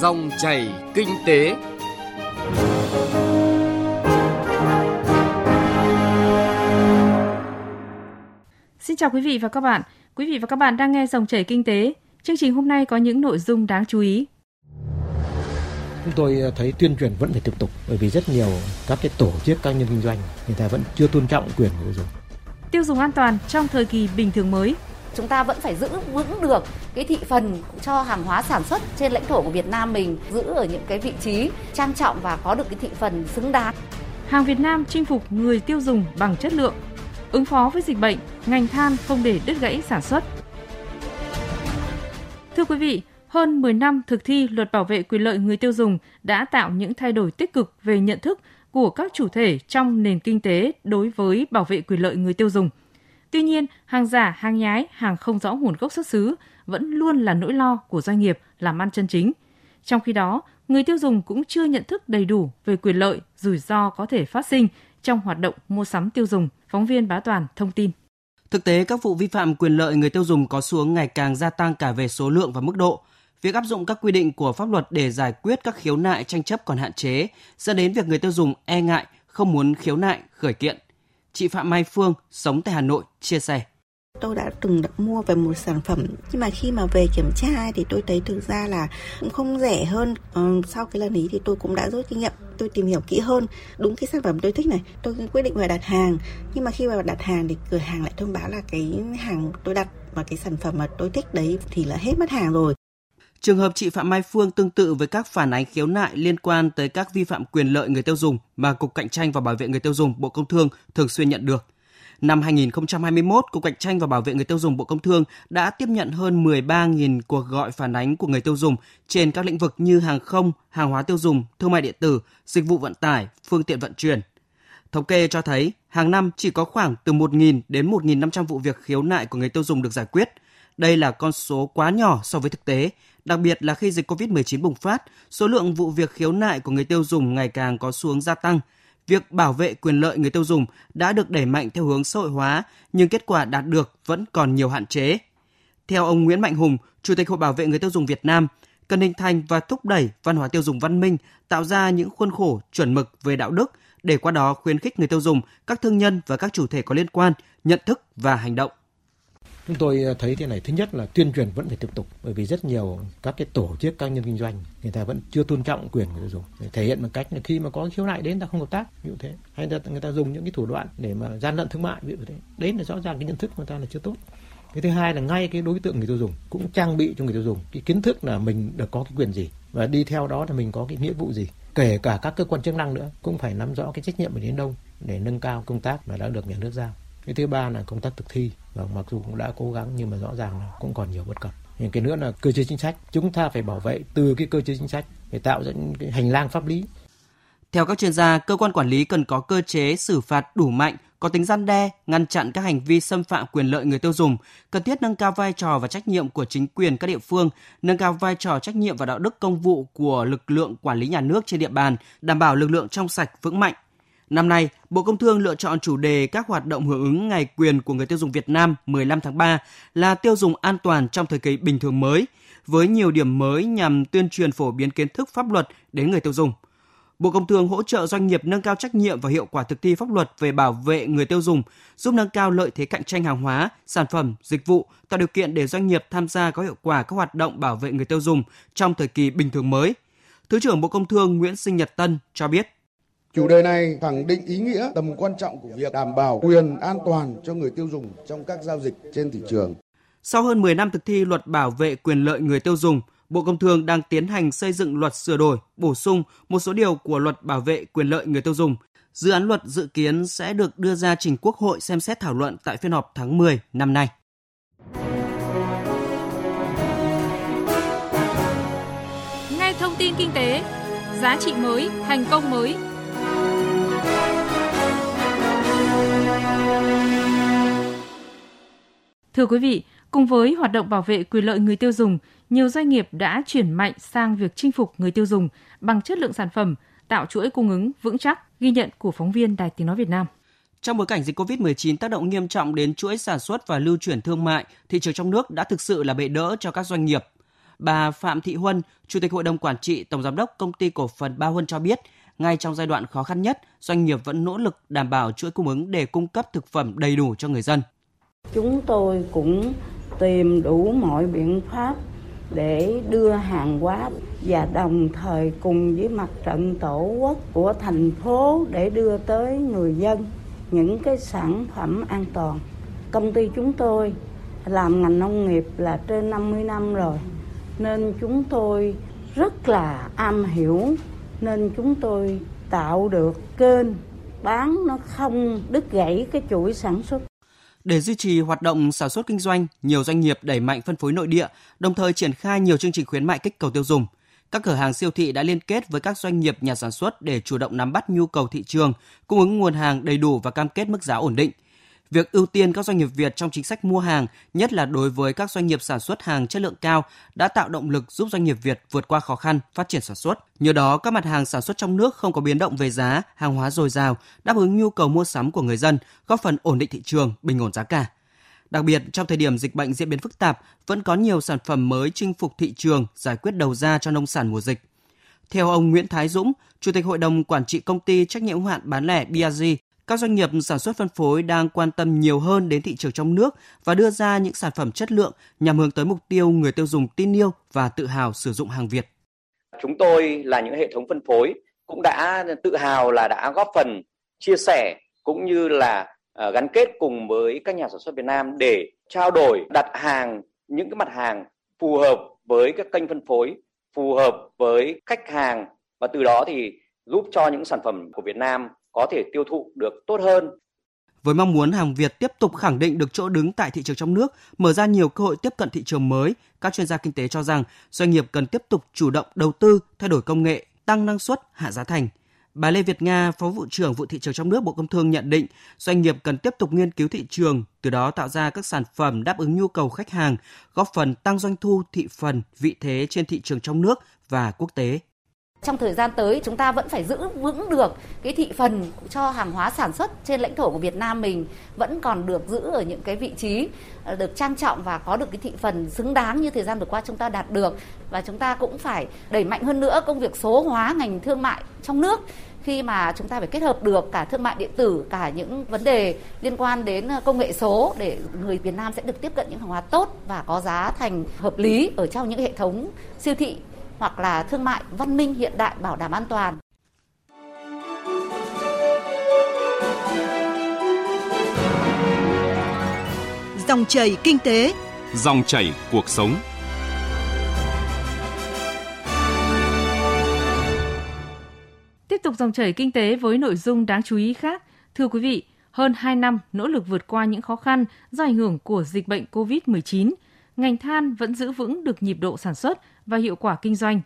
Dòng chảy kinh tế. Xin chào quý vị và các bạn. Quý vị và các bạn đang nghe Dòng chảy kinh tế. Chương trình hôm nay có những nội dung đáng chú ý. Chúng tôi ờ, thấy tuyên truyền vẫn phải tiếp tục bởi vì rất nhiều các cái tổ chức cá nhân kinh doanh người ta vẫn chưa tôn trọng quyền người dùng. Tiêu dùng an toàn trong thời kỳ bình thường mới. Chúng ta vẫn phải giữ vững được cái thị phần cho hàng hóa sản xuất trên lãnh thổ của Việt Nam mình giữ ở những cái vị trí trang trọng và có được cái thị phần xứng đáng. Hàng Việt Nam chinh phục người tiêu dùng bằng chất lượng. Ứng phó với dịch bệnh, ngành than không để đứt gãy sản xuất. Thưa quý vị, hơn 10 năm thực thi luật bảo vệ quyền lợi người tiêu dùng đã tạo những thay đổi tích cực về nhận thức của các chủ thể trong nền kinh tế đối với bảo vệ quyền lợi người tiêu dùng. Tuy nhiên, hàng giả, hàng nhái, hàng không rõ nguồn gốc xuất xứ vẫn luôn là nỗi lo của doanh nghiệp làm ăn chân chính. Trong khi đó, người tiêu dùng cũng chưa nhận thức đầy đủ về quyền lợi, rủi ro có thể phát sinh trong hoạt động mua sắm tiêu dùng, phóng viên Bá Toàn thông tin. Thực tế, các vụ vi phạm quyền lợi người tiêu dùng có xuống ngày càng gia tăng cả về số lượng và mức độ. Việc áp dụng các quy định của pháp luật để giải quyết các khiếu nại tranh chấp còn hạn chế, dẫn đến việc người tiêu dùng e ngại, không muốn khiếu nại, khởi kiện. Chị Phạm Mai Phương, sống tại Hà Nội, chia sẻ. Tôi đã từng đã mua về một sản phẩm nhưng mà khi mà về kiểm tra thì tôi thấy thực ra là cũng không rẻ hơn. Ừ, sau cái lần ấy thì tôi cũng đã rút kinh nghiệm, tôi tìm hiểu kỹ hơn đúng cái sản phẩm tôi thích này. Tôi quyết định về đặt hàng nhưng mà khi vào đặt hàng thì cửa hàng lại thông báo là cái hàng tôi đặt và cái sản phẩm mà tôi thích đấy thì là hết mất hàng rồi. Trường hợp chị Phạm Mai Phương tương tự với các phản ánh khiếu nại liên quan tới các vi phạm quyền lợi người tiêu dùng mà Cục Cạnh tranh và Bảo vệ người tiêu dùng Bộ Công Thương thường xuyên nhận được. Năm 2021, Cục Cạnh tranh và Bảo vệ người tiêu dùng Bộ Công Thương đã tiếp nhận hơn 13.000 cuộc gọi phản ánh của người tiêu dùng trên các lĩnh vực như hàng không, hàng hóa tiêu dùng, thương mại điện tử, dịch vụ vận tải, phương tiện vận chuyển. Thống kê cho thấy, hàng năm chỉ có khoảng từ 1.000 đến 1.500 vụ việc khiếu nại của người tiêu dùng được giải quyết. Đây là con số quá nhỏ so với thực tế, đặc biệt là khi dịch COVID-19 bùng phát, số lượng vụ việc khiếu nại của người tiêu dùng ngày càng có xuống gia tăng. Việc bảo vệ quyền lợi người tiêu dùng đã được đẩy mạnh theo hướng xã hội hóa, nhưng kết quả đạt được vẫn còn nhiều hạn chế. Theo ông Nguyễn Mạnh Hùng, Chủ tịch Hội Bảo vệ người tiêu dùng Việt Nam, cần hình thành và thúc đẩy văn hóa tiêu dùng văn minh, tạo ra những khuôn khổ chuẩn mực về đạo đức để qua đó khuyến khích người tiêu dùng, các thương nhân và các chủ thể có liên quan nhận thức và hành động. Chúng tôi ờ, thấy thế này, thứ nhất là tuyên truyền vẫn phải tiếp tục bởi vì rất nhiều các cái tổ chức cá nhân kinh doanh người ta vẫn chưa tôn trọng quyền người tiêu dùng. Để thể hiện bằng cách là khi mà có khiếu nại đến ta không hợp tác, ví dụ thế. Hay là người ta dùng những cái thủ đoạn để mà gian lận thương mại ví dụ thế. Đấy là rõ ràng cái nhận thức của người ta là chưa tốt. Cái thứ hai là ngay cái đối tượng người tiêu dùng cũng trang bị cho người tiêu dùng cái kiến thức là mình được có cái quyền gì và đi theo đó là mình có cái nghĩa vụ gì. Kể cả các cơ quan chức năng nữa cũng phải nắm rõ cái trách nhiệm mình đến đâu để nâng cao công tác mà đã được nhà nước giao. Cái thứ ba là công tác thực thi và mặc dù cũng đã cố gắng nhưng mà rõ ràng là cũng còn nhiều bất cập. những cái nữa là cơ chế chính sách, chúng ta phải bảo vệ từ cái cơ chế chính sách để tạo ra những cái hành lang pháp lý. Theo các chuyên gia, cơ quan quản lý cần có cơ chế xử phạt đủ mạnh, có tính gian đe, ngăn chặn các hành vi xâm phạm quyền lợi người tiêu dùng, cần thiết nâng cao vai trò và trách nhiệm của chính quyền các địa phương, nâng cao vai trò trách nhiệm và đạo đức công vụ của lực lượng quản lý nhà nước trên địa bàn, đảm bảo lực lượng trong sạch vững mạnh, Năm nay, Bộ Công Thương lựa chọn chủ đề các hoạt động hưởng ứng Ngày quyền của người tiêu dùng Việt Nam 15 tháng 3 là tiêu dùng an toàn trong thời kỳ bình thường mới, với nhiều điểm mới nhằm tuyên truyền phổ biến kiến thức pháp luật đến người tiêu dùng. Bộ Công Thương hỗ trợ doanh nghiệp nâng cao trách nhiệm và hiệu quả thực thi pháp luật về bảo vệ người tiêu dùng, giúp nâng cao lợi thế cạnh tranh hàng hóa, sản phẩm, dịch vụ, tạo điều kiện để doanh nghiệp tham gia có hiệu quả các hoạt động bảo vệ người tiêu dùng trong thời kỳ bình thường mới. Thứ trưởng Bộ Công Thương Nguyễn Sinh Nhật Tân cho biết. Chủ đề này khẳng định ý nghĩa tầm quan trọng của việc đảm bảo quyền an toàn cho người tiêu dùng trong các giao dịch trên thị trường. Sau hơn 10 năm thực thi luật bảo vệ quyền lợi người tiêu dùng, Bộ Công Thương đang tiến hành xây dựng luật sửa đổi, bổ sung một số điều của luật bảo vệ quyền lợi người tiêu dùng. Dự án luật dự kiến sẽ được đưa ra trình Quốc hội xem xét thảo luận tại phiên họp tháng 10 năm nay. Nghe thông tin kinh tế, giá trị mới, thành công mới Thưa quý vị, cùng với hoạt động bảo vệ quyền lợi người tiêu dùng, nhiều doanh nghiệp đã chuyển mạnh sang việc chinh phục người tiêu dùng bằng chất lượng sản phẩm, tạo chuỗi cung ứng vững chắc, ghi nhận của phóng viên Đài Tiếng Nói Việt Nam. Trong bối cảnh dịch COVID-19 tác động nghiêm trọng đến chuỗi sản xuất và lưu chuyển thương mại, thị trường trong nước đã thực sự là bệ đỡ cho các doanh nghiệp. Bà Phạm Thị Huân, Chủ tịch Hội đồng Quản trị Tổng Giám đốc Công ty Cổ phần Ba Huân cho biết, ngay trong giai đoạn khó khăn nhất, doanh nghiệp vẫn nỗ lực đảm bảo chuỗi cung ứng để cung cấp thực phẩm đầy đủ cho người dân. Chúng tôi cũng tìm đủ mọi biện pháp để đưa hàng hóa và đồng thời cùng với mặt trận tổ quốc của thành phố để đưa tới người dân những cái sản phẩm an toàn. Công ty chúng tôi làm ngành nông nghiệp là trên 50 năm rồi, nên chúng tôi rất là am hiểu, nên chúng tôi tạo được kênh bán nó không đứt gãy cái chuỗi sản xuất. Để duy trì hoạt động sản xuất kinh doanh, nhiều doanh nghiệp đẩy mạnh phân phối nội địa, đồng thời triển khai nhiều chương trình khuyến mại kích cầu tiêu dùng. Các cửa hàng siêu thị đã liên kết với các doanh nghiệp nhà sản xuất để chủ động nắm bắt nhu cầu thị trường, cung ứng nguồn hàng đầy đủ và cam kết mức giá ổn định – Việc ưu tiên các doanh nghiệp Việt trong chính sách mua hàng, nhất là đối với các doanh nghiệp sản xuất hàng chất lượng cao, đã tạo động lực giúp doanh nghiệp Việt vượt qua khó khăn, phát triển sản xuất. Nhờ đó, các mặt hàng sản xuất trong nước không có biến động về giá, hàng hóa dồi dào, đáp ứng nhu cầu mua sắm của người dân, góp phần ổn định thị trường, bình ổn giá cả. Đặc biệt, trong thời điểm dịch bệnh diễn biến phức tạp, vẫn có nhiều sản phẩm mới chinh phục thị trường, giải quyết đầu ra cho nông sản mùa dịch. Theo ông Nguyễn Thái Dũng, Chủ tịch Hội đồng Quản trị Công ty Trách nhiệm hữu hạn bán lẻ BRG, các doanh nghiệp sản xuất phân phối đang quan tâm nhiều hơn đến thị trường trong nước và đưa ra những sản phẩm chất lượng nhằm hướng tới mục tiêu người tiêu dùng tin yêu và tự hào sử dụng hàng Việt. Chúng tôi là những hệ thống phân phối cũng đã tự hào là đã góp phần chia sẻ cũng như là ờ, gắn kết cùng với các nhà sản xuất Việt Nam để trao đổi đặt hàng những cái mặt hàng phù hợp với các kênh phân phối, phù hợp với khách hàng và từ đó thì giúp cho những sản phẩm của Việt Nam có thể tiêu thụ được tốt hơn. Với mong muốn hàng Việt tiếp tục khẳng định được chỗ đứng tại thị trường trong nước, mở ra nhiều cơ hội tiếp cận thị trường mới, các chuyên gia kinh tế cho rằng doanh nghiệp cần tiếp tục chủ động đầu tư, thay đổi công nghệ, tăng năng suất, hạ giá thành. Bà Lê Việt Nga, Phó vụ trưởng vụ thị trường trong nước Bộ Công Thương nhận định, doanh nghiệp cần tiếp tục nghiên cứu thị trường, từ đó tạo ra các sản phẩm đáp ứng nhu cầu khách hàng, góp phần tăng doanh thu, thị phần, vị thế trên thị trường trong nước và quốc tế. Trong thời gian tới, chúng ta vẫn phải giữ vững được cái thị phần cho hàng hóa sản xuất trên lãnh thổ của Việt Nam mình vẫn còn được giữ ở những cái vị trí ờ, được trang trọng và có được cái thị phần xứng đáng như thời gian vừa qua chúng ta đạt được. Và chúng ta cũng phải đẩy mạnh hơn nữa công việc số hóa ngành thương mại trong nước khi mà chúng ta phải kết hợp được cả thương mại điện tử, cả những vấn đề liên quan đến ờ, công nghệ số để người Việt Nam sẽ được tiếp cận những hàng hóa tốt và có giá thành hợp lý ở trong những hệ thống siêu thị hoặc là thương mại văn minh hiện đại bảo đảm an toàn. Dòng chảy kinh tế, dòng chảy cuộc sống. Tiếp tục dòng chảy kinh tế với nội dung đáng chú ý khác. Thưa quý vị, hơn 2 năm nỗ lực vượt qua những khó khăn do ảnh hưởng của dịch bệnh COVID-19, ngành than vẫn giữ vững được nhịp độ sản xuất và hiệu quả kinh doanh.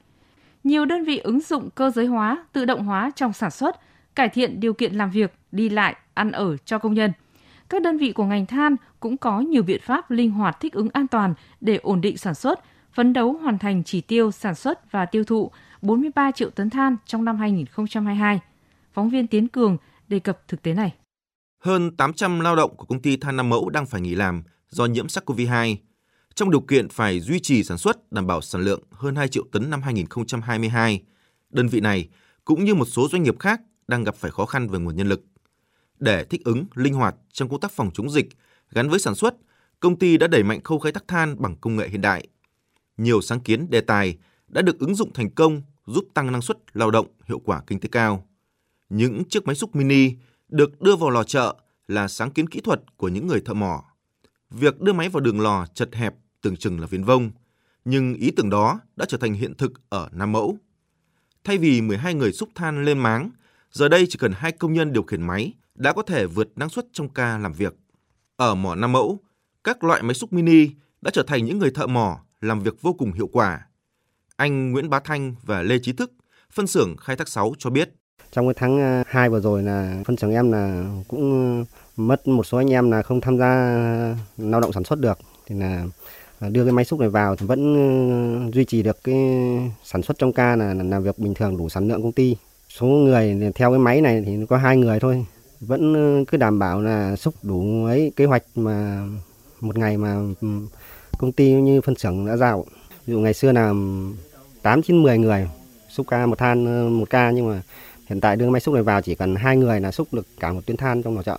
Nhiều đơn vị ứng dụng cơ giới hóa, tự động hóa trong sản xuất, cải thiện điều kiện làm việc, đi lại, ăn ở cho công nhân. Các đơn vị của ngành than cũng có nhiều biện pháp linh hoạt thích ứng an toàn để ổn định sản xuất, phấn đấu hoàn thành chỉ tiêu sản xuất và tiêu thụ 43 triệu tấn than trong năm 2022. Phóng viên Tiến Cường đề cập thực tế này. Hơn 800 lao động của công ty than Nam Mẫu đang phải nghỉ làm do nhiễm SARS-CoV-2 trong điều kiện phải duy trì sản xuất đảm bảo sản lượng hơn 2 triệu tấn năm 2022. Đơn vị này cũng như một số doanh nghiệp khác đang gặp phải khó khăn về nguồn nhân lực. Để thích ứng linh hoạt trong công tác phòng chống dịch gắn với sản xuất, công ty đã đẩy mạnh khâu khai thác than bằng công nghệ hiện đại. Nhiều sáng kiến đề tài đã được ứng dụng thành công giúp tăng năng suất lao động, hiệu quả kinh tế cao. Những chiếc máy xúc mini được đưa vào lò chợ là sáng kiến kỹ thuật của những người thợ mỏ. Việc đưa máy vào đường lò chật hẹp tưởng chừng là viển vông, nhưng ý tưởng đó đã trở thành hiện thực ở Nam Mẫu. Thay vì 12 người xúc than lên máng, giờ đây chỉ cần hai công nhân điều khiển máy đã có thể vượt năng suất trong ca làm việc. Ở mỏ Nam Mẫu, các loại máy xúc mini đã trở thành những người thợ mỏ làm việc vô cùng hiệu quả. Anh Nguyễn Bá Thanh và Lê Trí Thức, phân xưởng khai thác 6 cho biết. Trong cái tháng à, 2 vừa rồi là phân xưởng em là cũng à, mất một số anh em là không tham gia à, lao động sản xuất được thì là đưa cái máy xúc này vào thì vẫn ờ, duy trì được cái sản xuất trong ca là làm việc bình thường đủ sản lượng công ty số người theo cái máy này thì có hai người thôi vẫn ờ, cứ đảm bảo là xúc đủ ấy, kế hoạch mà một ngày mà ừ, công ty như phân xưởng đã giao Ví dụ ngày xưa là 8 9 10 người xúc ca một than ờ, một ca nhưng mà hiện tại đưa máy xúc này vào chỉ cần hai người là xúc được cả một tuyến than trong nò chợ.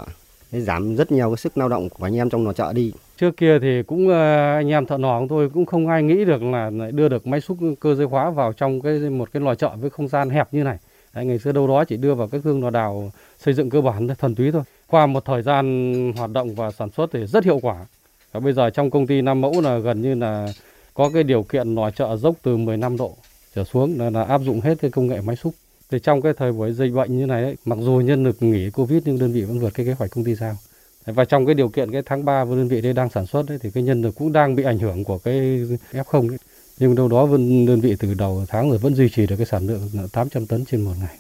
Giảm rất nhiều cái sức lao động của anh em trong nò chợ đi. Trước kia thì cũng ờ, anh em thợ nò của tôi cũng không ai nghĩ được là đưa được máy xúc cơ giới hóa vào trong cái một cái lò chợ với không gian hẹp như này. Đấy, ngày xưa đâu đó chỉ đưa vào cái hương lò đào xây dựng cơ bản thuần túy thôi. Qua một thời gian hoạt động và sản xuất thì rất hiệu quả. Và bây giờ trong công ty Nam Mẫu là gần như là có cái điều kiện lò chợ dốc từ 15 độ trở xuống là, là áp dụng hết cái công nghệ máy xúc. Thì trong cái thời buổi dịch bệnh như này ấy, mặc dù nhân lực nghỉ Covid nhưng đơn vị vẫn vượt cái kế hoạch công ty giao. Và trong cái điều kiện cái tháng 3 đơn vị đây đang sản xuất ấy, thì cái nhân lực cũng đang bị ảnh hưởng của cái F0 ấy. Nhưng đâu đó đơn vị từ đầu tháng rồi vẫn duy trì được cái sản lượng 800 tấn trên một ngày.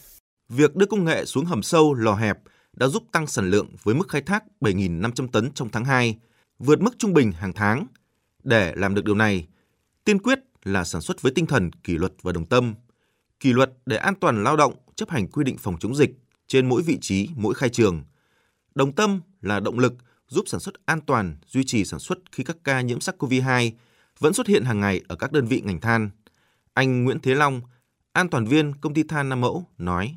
Việc đưa công nghệ xuống hầm sâu, lò hẹp đã giúp tăng sản lượng với mức khai thác 7.500 tấn trong tháng 2, vượt mức trung bình hàng tháng. Để làm được điều này, tiên quyết là sản xuất với tinh thần kỷ luật và đồng tâm. Kỷ luật để an toàn lao động, chấp hành quy định phòng chống dịch trên mỗi vị trí, mỗi khai trường. Đồng tâm là động lực giúp sản xuất an toàn, duy trì sản xuất khi các ca nhiễm SARS-CoV-2 vẫn xuất hiện hàng ngày ở các đơn vị ngành than. Anh Nguyễn Thế Long, an toàn viên công ty than Nam Mẫu nói.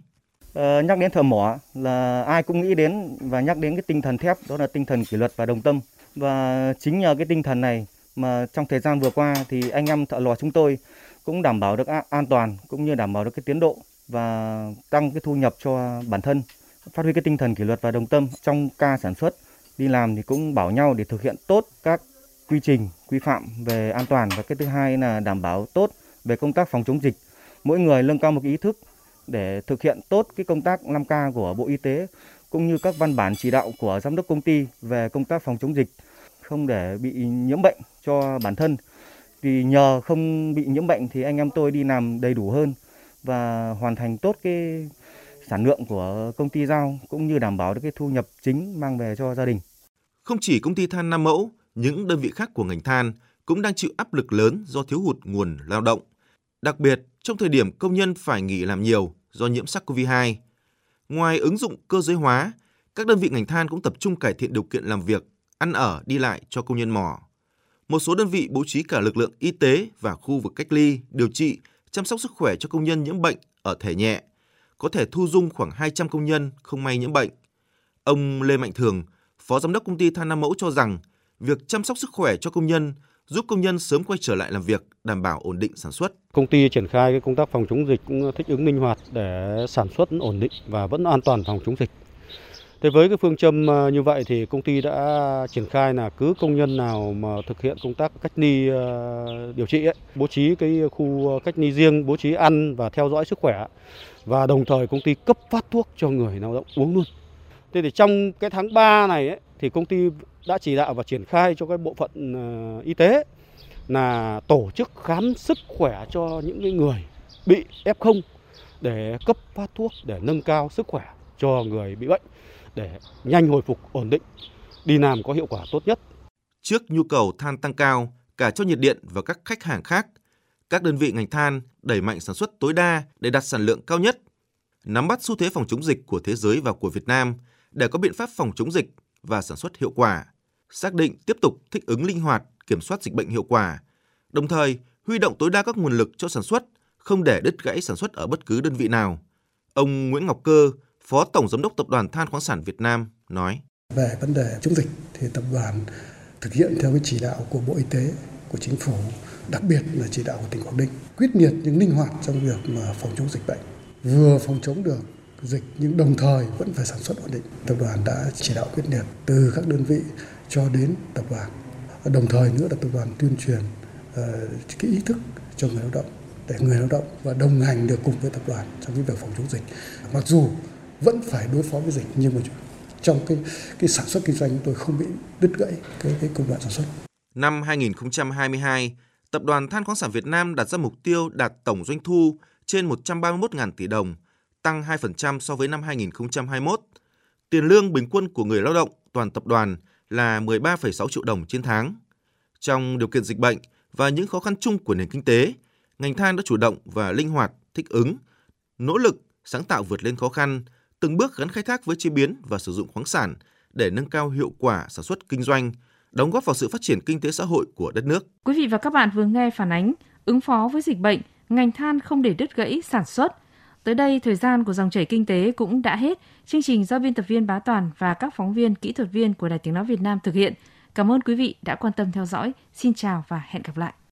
Ờ, nhắc đến thợ mỏ là ai cũng nghĩ đến và nhắc đến cái tinh thần thép đó là tinh thần kỷ luật và đồng tâm và chính nhờ cái tinh thần này mà trong thời gian vừa qua thì anh em thợ lò chúng tôi cũng đảm bảo được an toàn cũng như đảm bảo được cái tiến độ và tăng cái thu nhập cho bản thân phát huy cái tinh thần kỷ luật và đồng tâm trong ca sản xuất, đi làm thì cũng bảo nhau để thực hiện tốt các quy trình, quy phạm về an toàn và cái thứ hai là đảm bảo tốt về công tác phòng chống dịch mỗi người nâng cao một ý thức để thực hiện tốt cái công tác 5K của Bộ Y tế cũng như các văn bản chỉ đạo của giám đốc công ty về công tác phòng chống dịch, không để bị nhiễm bệnh cho bản thân. Vì nhờ không bị nhiễm bệnh thì anh em tôi đi làm đầy đủ hơn và hoàn thành tốt cái sản lượng của công ty giao cũng như đảm bảo được cái thu nhập chính mang về cho gia đình. Không chỉ công ty than Nam Mẫu, những đơn vị khác của ngành than cũng đang chịu áp lực lớn do thiếu hụt nguồn lao động. Đặc biệt, trong thời điểm công nhân phải nghỉ làm nhiều do nhiễm SARS-CoV-2. Ngoài ứng dụng cơ giới hóa, các đơn vị ngành than cũng tập trung cải thiện điều kiện làm việc, ăn ở, đi lại cho công nhân mỏ. Một số đơn vị bố trí cả lực lượng y tế và khu vực cách ly, điều trị, chăm sóc sức khỏe cho công nhân nhiễm bệnh ở thể nhẹ, có thể thu dung khoảng 200 công nhân không may nhiễm bệnh. Ông Lê Mạnh Thường, Phó Giám đốc công ty Than Nam Mẫu cho rằng, việc chăm sóc sức khỏe cho công nhân giúp công nhân sớm quay trở lại làm việc, đảm bảo ổn định sản xuất. Công ty triển khai cái công tác phòng chống dịch cũng thích ứng linh hoạt để sản xuất ổn định và vẫn an toàn phòng chống dịch. Thế với cái phương châm ờ, như vậy thì công ty đã triển khai là cứ công nhân nào mà thực hiện công tác cách ly ờ, điều trị ấy, bố trí cái khu ờ, cách ly riêng, bố trí ăn và theo dõi sức khỏe và đồng thời công ty cấp phát thuốc cho người lao động uống luôn. Thế thì trong cái tháng 3 này ấy, thì công ty đã chỉ đạo và triển khai cho cái bộ phận y tế là tổ chức khám sức khỏe cho những người bị F0 để cấp phát thuốc để nâng cao sức khỏe cho người bị bệnh để nhanh hồi phục ổn định, đi làm có hiệu quả tốt nhất. Trước nhu cầu than tăng cao cả cho nhiệt điện và các khách hàng khác, các đơn vị ngành than đẩy mạnh sản xuất tối đa để đạt sản lượng cao nhất, nắm bắt xu thế phòng chống dịch của thế giới và của Việt Nam để có biện pháp phòng chống dịch và sản xuất hiệu quả, xác định tiếp tục thích ứng linh hoạt, kiểm soát dịch bệnh hiệu quả, đồng thời huy động tối đa các nguồn lực cho sản xuất, không để đứt gãy sản xuất ở bất cứ đơn vị nào. Ông Nguyễn Ngọc Cơ, Phó Tổng Giám đốc Tập đoàn Than khoáng sản Việt Nam nói. Về vấn đề chống dịch thì tập đoàn thực hiện theo cái chỉ đạo của Bộ Y tế, của Chính phủ, đặc biệt là chỉ đạo của tỉnh Quảng Ninh, quyết liệt nhưng linh hoạt trong việc mà phòng chống dịch bệnh. Vừa phòng chống được dịch nhưng đồng thời vẫn phải sản xuất ổn định. Tập đoàn đã chỉ đạo quyết liệt từ các đơn vị cho đến tập đoàn. Đồng thời nữa là tập đoàn tuyên truyền uh, cái ý thức cho người lao động để người lao động và đồng hành được cùng với tập đoàn trong cái việc phòng chống dịch. Mặc dù vẫn phải đối phó với dịch nhưng mà trong cái cái sản xuất kinh doanh tôi không bị đứt gãy cái cái công đoạn sản xuất. Năm 2022, Tập đoàn Than khoáng sản Việt Nam đặt ra mục tiêu đạt tổng doanh thu trên 131.000 tỷ đồng, tăng 2% so với năm 2021. Tiền lương bình quân của người lao động toàn tập đoàn là 13,6 triệu đồng trên tháng. Trong điều kiện dịch bệnh và những khó khăn chung của nền kinh tế, ngành than đã chủ động và linh hoạt thích ứng, nỗ lực sáng tạo vượt lên khó khăn, từng bước gắn khai thác với chế biến và sử dụng khoáng sản để nâng cao hiệu quả sản xuất kinh doanh, đóng góp vào sự phát triển kinh tế xã hội của đất nước. Quý vị và các bạn vừa nghe phản ánh Ứng phó với dịch bệnh, ngành than không để đứt gãy sản xuất. Tới đây, thời gian của dòng chảy kinh tế cũng đã hết. Chương trình do biên tập viên Bá Toàn và các phóng viên, kỹ thuật viên của Đài Tiếng Nói Việt Nam thực hiện. Cảm ơn quý vị đã quan tâm theo dõi. Xin chào và hẹn gặp lại.